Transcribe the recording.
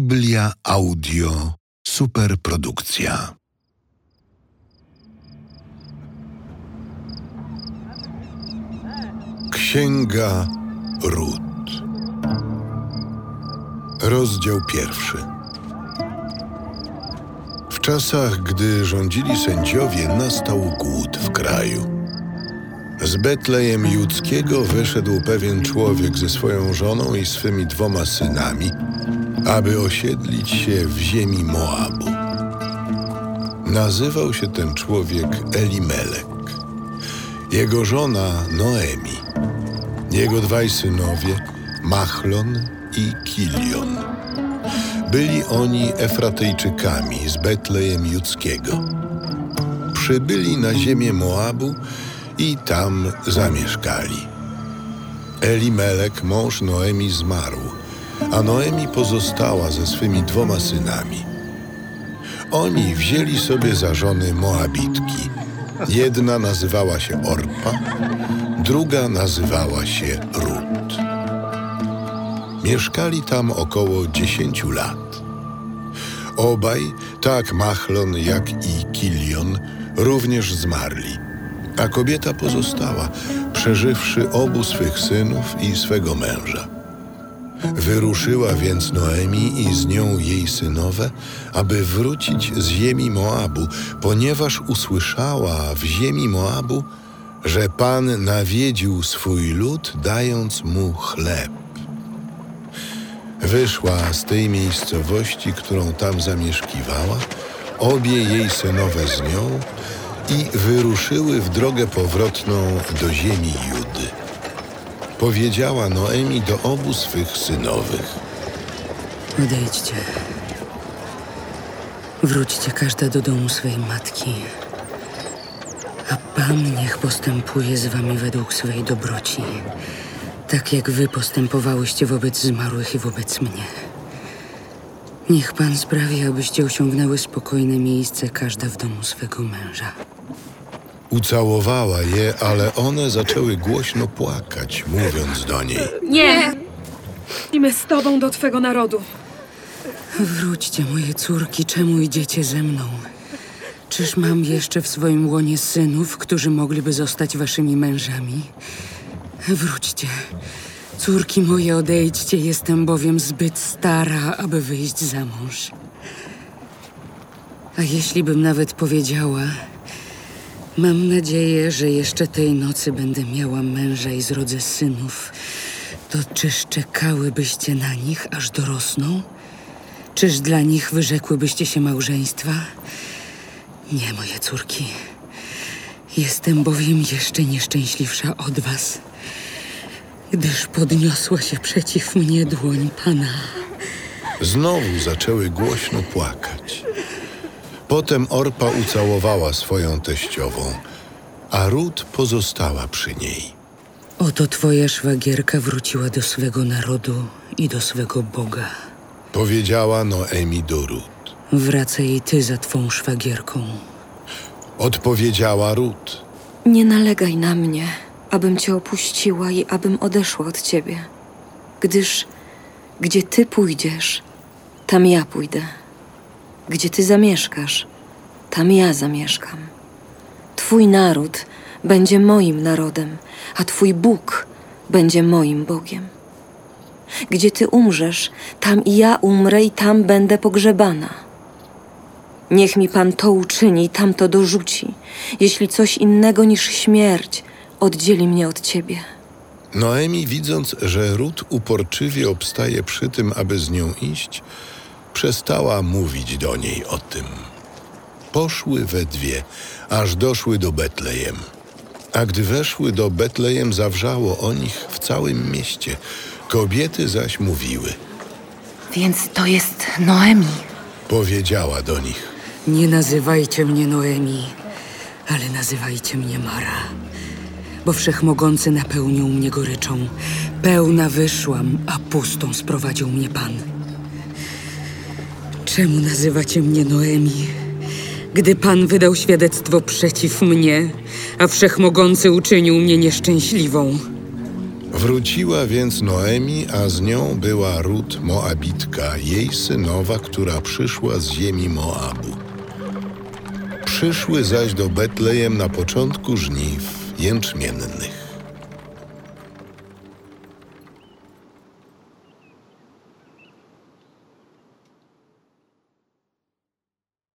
Biblia Audio Superprodukcja. Księga Ród. Rozdział pierwszy. W czasach, gdy rządzili sędziowie, nastał głód w kraju. Z Betlejem Judzkiego wyszedł pewien człowiek ze swoją żoną i swymi dwoma synami, aby osiedlić się w ziemi Moabu. Nazywał się ten człowiek Elimelek. Jego żona Noemi. Jego dwaj synowie Machlon i Kilion. Byli oni Efratejczykami z Betlejem Judzkiego. Przybyli na ziemię Moabu i tam zamieszkali. Elimelek, mąż Noemi, zmarł, a Noemi pozostała ze swymi dwoma synami. Oni wzięli sobie za żony Moabitki. Jedna nazywała się Orpa, druga nazywała się Rut. Mieszkali tam około dziesięciu lat. Obaj, tak Machlon jak i Kilion, również zmarli a kobieta pozostała, przeżywszy obu swych synów i swego męża. Wyruszyła więc Noemi i z nią jej synowe, aby wrócić z ziemi Moabu, ponieważ usłyszała w ziemi Moabu, że Pan nawiedził swój lud, dając mu chleb. Wyszła z tej miejscowości, którą tam zamieszkiwała, obie jej synowe z nią i wyruszyły w drogę powrotną do ziemi Judy. Powiedziała Noemi do obu swych synowych. Odejdźcie. Wróćcie każda do domu swej matki. A Pan niech postępuje z wami według swej dobroci, tak jak wy postępowałyście wobec zmarłych i wobec mnie. Niech Pan sprawi, abyście osiągnęły spokojne miejsce, każda w domu swego męża. Ucałowała je, ale one zaczęły głośno płakać, mówiąc do niej. Nie! Idziemy z tobą do twego narodu. Wróćcie, moje córki, czemu idziecie ze mną? Czyż mam jeszcze w swoim łonie synów, którzy mogliby zostać waszymi mężami? Wróćcie. Córki moje, odejdźcie, jestem bowiem zbyt stara, aby wyjść za mąż. A jeśli bym nawet powiedziała, mam nadzieję, że jeszcze tej nocy będę miała męża i zrodzę synów, to czyż czekałybyście na nich, aż dorosną? Czyż dla nich wyrzekłybyście się małżeństwa? Nie, moje córki. Jestem bowiem jeszcze nieszczęśliwsza od was, gdyż podniosła się przeciw mnie dłoń Pana. Znowu zaczęły głośno płakać. Potem Orpa ucałowała swoją teściową, a Rut pozostała przy niej. Oto twoja szwagierka wróciła do swego narodu i do swego Boga. Powiedziała Noemi do Rut. Wracaj i ty za twą szwagierką. Odpowiedziała Rut. Nie nalegaj na mnie, abym cię opuściła i abym odeszła od ciebie. Gdyż gdzie ty pójdziesz, tam ja pójdę. Gdzie ty zamieszkasz, tam ja zamieszkam. Twój naród będzie moim narodem, a twój Bóg będzie moim Bogiem. Gdzie ty umrzesz, tam i ja umrę i tam będę pogrzebana. Niech mi Pan to uczyni i tam to dorzuci, jeśli coś innego niż śmierć oddzieli mnie od Ciebie. Noemi, widząc, że Rut uporczywie obstaje przy tym, aby z nią iść, przestała mówić do niej o tym. Poszły we dwie, aż doszły do Betlejem. A gdy weszły do Betlejem, zawrzało o nich w całym mieście. Kobiety zaś mówiły. Więc to jest Noemi. Powiedziała do nich. Nie nazywajcie mnie Noemi, ale nazywajcie mnie Mara. Bo wszechmogący napełnił mnie goryczą. Pełna wyszłam, a pustą sprowadził mnie Pan. Czemu nazywacie mnie Noemi? Gdy Pan wydał świadectwo przeciw mnie, a wszechmogący uczynił mnie nieszczęśliwą. Wróciła więc Noemi, a z nią była Rut Moabitka, jej synowa, która przyszła z ziemi Moabu. Przyszły zaś do Betlejem na początku żniw jęczmiennych.